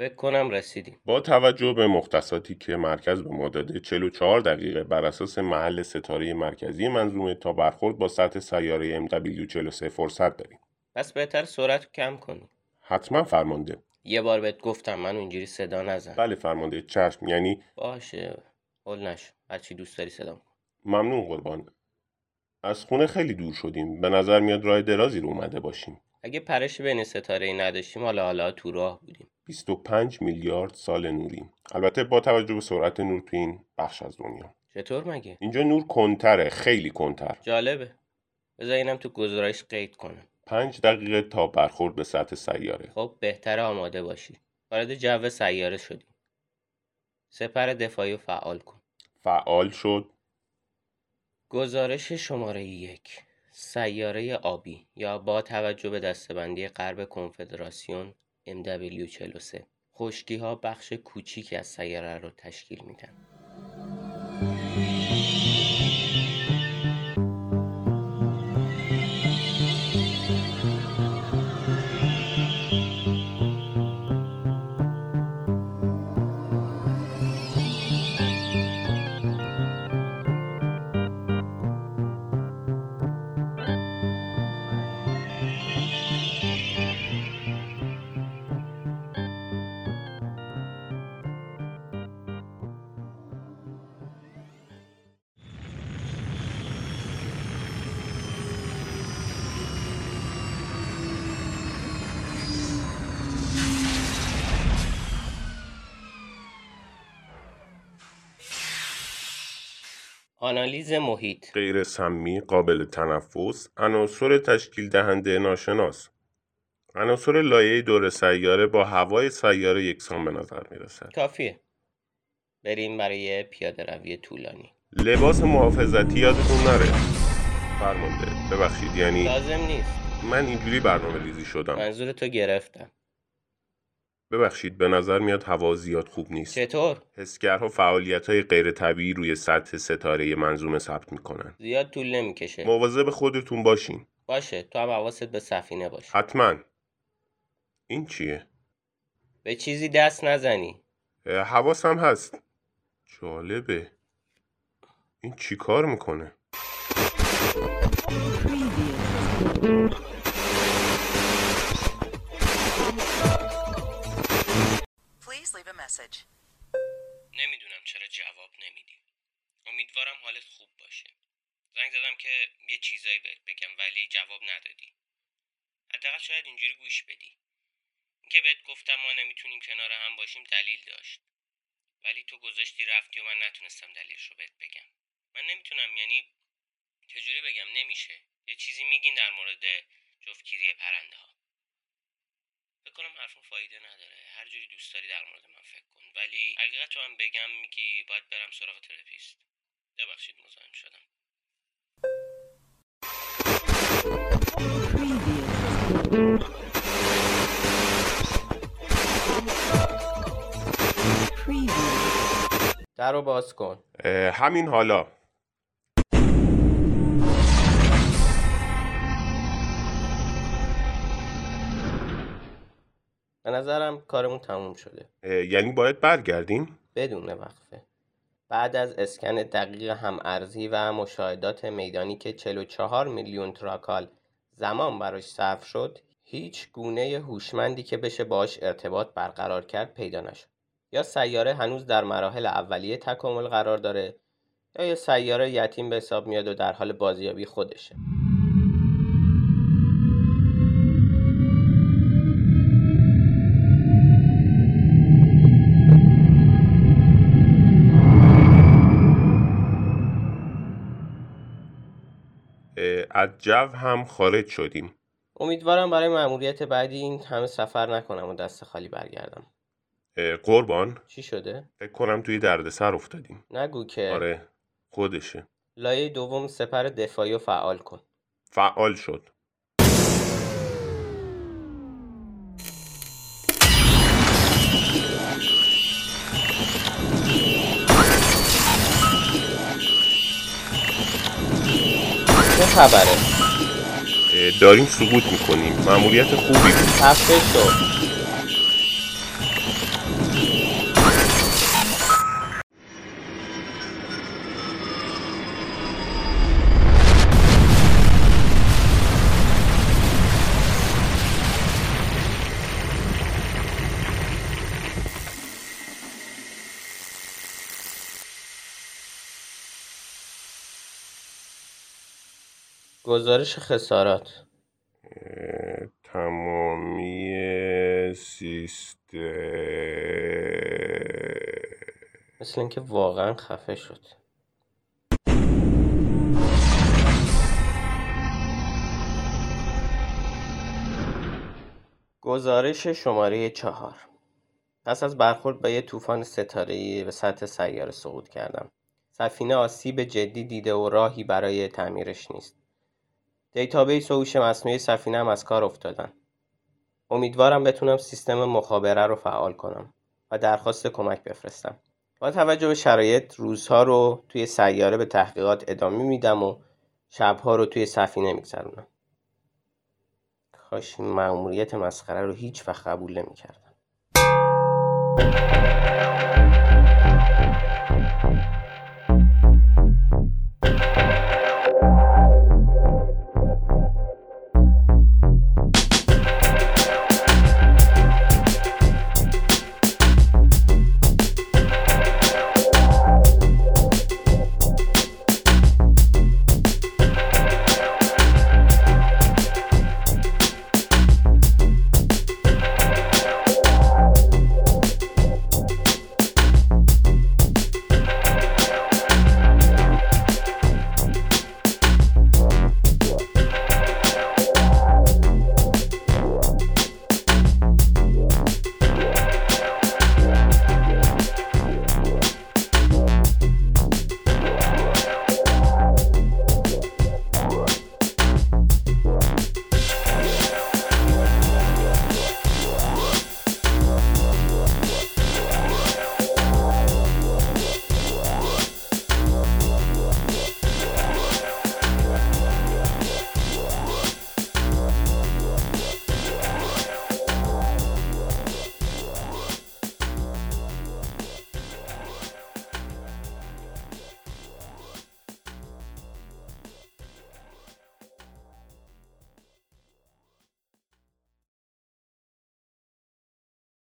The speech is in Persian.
فکر کنم رسیدیم. با توجه به مختصاتی که مرکز به ما داده 44 دقیقه بر اساس محل ستاره مرکزی منظومه تا برخورد با سطح سیاره MW43 فرصت داریم. پس بهتر سرعت کم کنی حتما فرمانده. یه بار بهت گفتم من اینجوری صدا نزن. بله فرمانده چشم. یعنی؟ باشه. هول نشو هرچی دوست داری صدا کن. ممنون قربان. از خونه خیلی دور شدیم. به نظر میاد راه درازی رو اومده باشیم. اگه پرش بین ستاره ای نداشتیم حالا حالا تو راه بودیم. 25 میلیارد سال نوریم البته با توجه به سرعت نور تو این بخش از دنیا. چطور مگه؟ اینجا نور کنتره خیلی کنتر. جالبه. بذار اینم تو گزارش قید کنم. پنج دقیقه تا برخورد به سطح سیاره. خب بهتر آماده باشی. وارد جو سیاره شدیم سپر دفاعی رو فعال کن. فعال شد. گزارش شماره یک. سیاره آبی یا با توجه به دستبندی غرب کنفدراسیون MW43 خشکی ها بخش کوچیکی از سیاره رو تشکیل میدن. آنالیز محیط. غیر سمی قابل تنفس عناصر تشکیل دهنده ناشناس. عناصر لایه دور سیاره با هوای سیاره یکسان به نظر می رسد کافیه. بریم برای پیاده روی طولانی. لباس محافظتی یادتون نره. فرمانده. ببخشید یعنی لازم نیست. من اینجوری برنامه ریزی شدم. منظور تو گرفتم. ببخشید به نظر میاد هوا زیاد خوب نیست. چطور؟ حسگرها فعالیت های غیر طبیعی روی سطح ستاره منظومه ثبت می‌کنن. زیاد طول نمی‌کشه. مواظب خودتون باشین. باشه تو هم حواست به سفینه باشه. حتما. این چیه؟ به چیزی دست نزنی. حواسم هست. جالبه. این چی کار می‌کنه؟ یه چیزایی بهت بگم ولی جواب ندادی. حداقل شاید اینجوری گوش بدی. اینکه بهت گفتم ما نمی‌تونیم کنار هم باشیم دلیل داشت. ولی تو گذاشتی رفتی و من نتونستم دلیلش رو بهت بگم. من نمی‌تونم یعنی چجوری بگم؟ نمیشه. یه چیزی میگین در مورد جفتگیری پرنده ها فکر کنم حرفم فایده نداره. هر جوری دوست داری در مورد من فکر کن. ولی حقیقت رو هم بگم میگی باید برم سراغ ترپیست ببخشید مزاحم شدم. رو باز کن. همین حالا. به نظرم کارمون تموم شده. یعنی باید برگردیم؟ بدون وقفه. بعد از اسکن دقیق هم ارزی و مشاهدات میدانی که 44 میلیون تراکال زمان براش صرف شد هیچ گونه هوشمندی که بشه باش ارتباط برقرار کرد پیدا نشد. یا سیاره هنوز در مراحل اولیه تکامل قرار داره یا یه سیاره یتیم به حساب میاد و در حال بازیابی خودشه. از جو هم خارج شدیم. امیدوارم برای مأموریت بعدی این همه سفر نکنم و دست خالی برگردم. قربان. چی شده؟ فکر کنم توی دردسر افتادیم. نگو که آره خودشه. لایه دوم سپر دفاعی رو فعال کن. فعال شد. چه خبره؟ داریم سقوط می‌کنیم. مأموریت خوبی بود. خفه شو. گزارش خسارات. تمامی سیستم. مثل اینکه واقعا خفه شد. گزارش شماره چهار. پس از برخورد با یه طوفان ستاره‌ای به سطح سیاره سقوط کردم. سفینه آسیب جدی دیده و راهی برای تعمیرش نیست. database و هوش مصنوعی سفینه هم از کار افتادن. امیدوارم بتونم سیستم مخابره رو فعال کنم و درخواست کمک بفرستم. با توجه به شرایط روزها رو توی سیاره به تحقیقات ادامه میدم و شبها رو توی سفینه میگذرونم. کاش این مأموریت مسخره رو هیچ وقت قبول نمی‌کردم.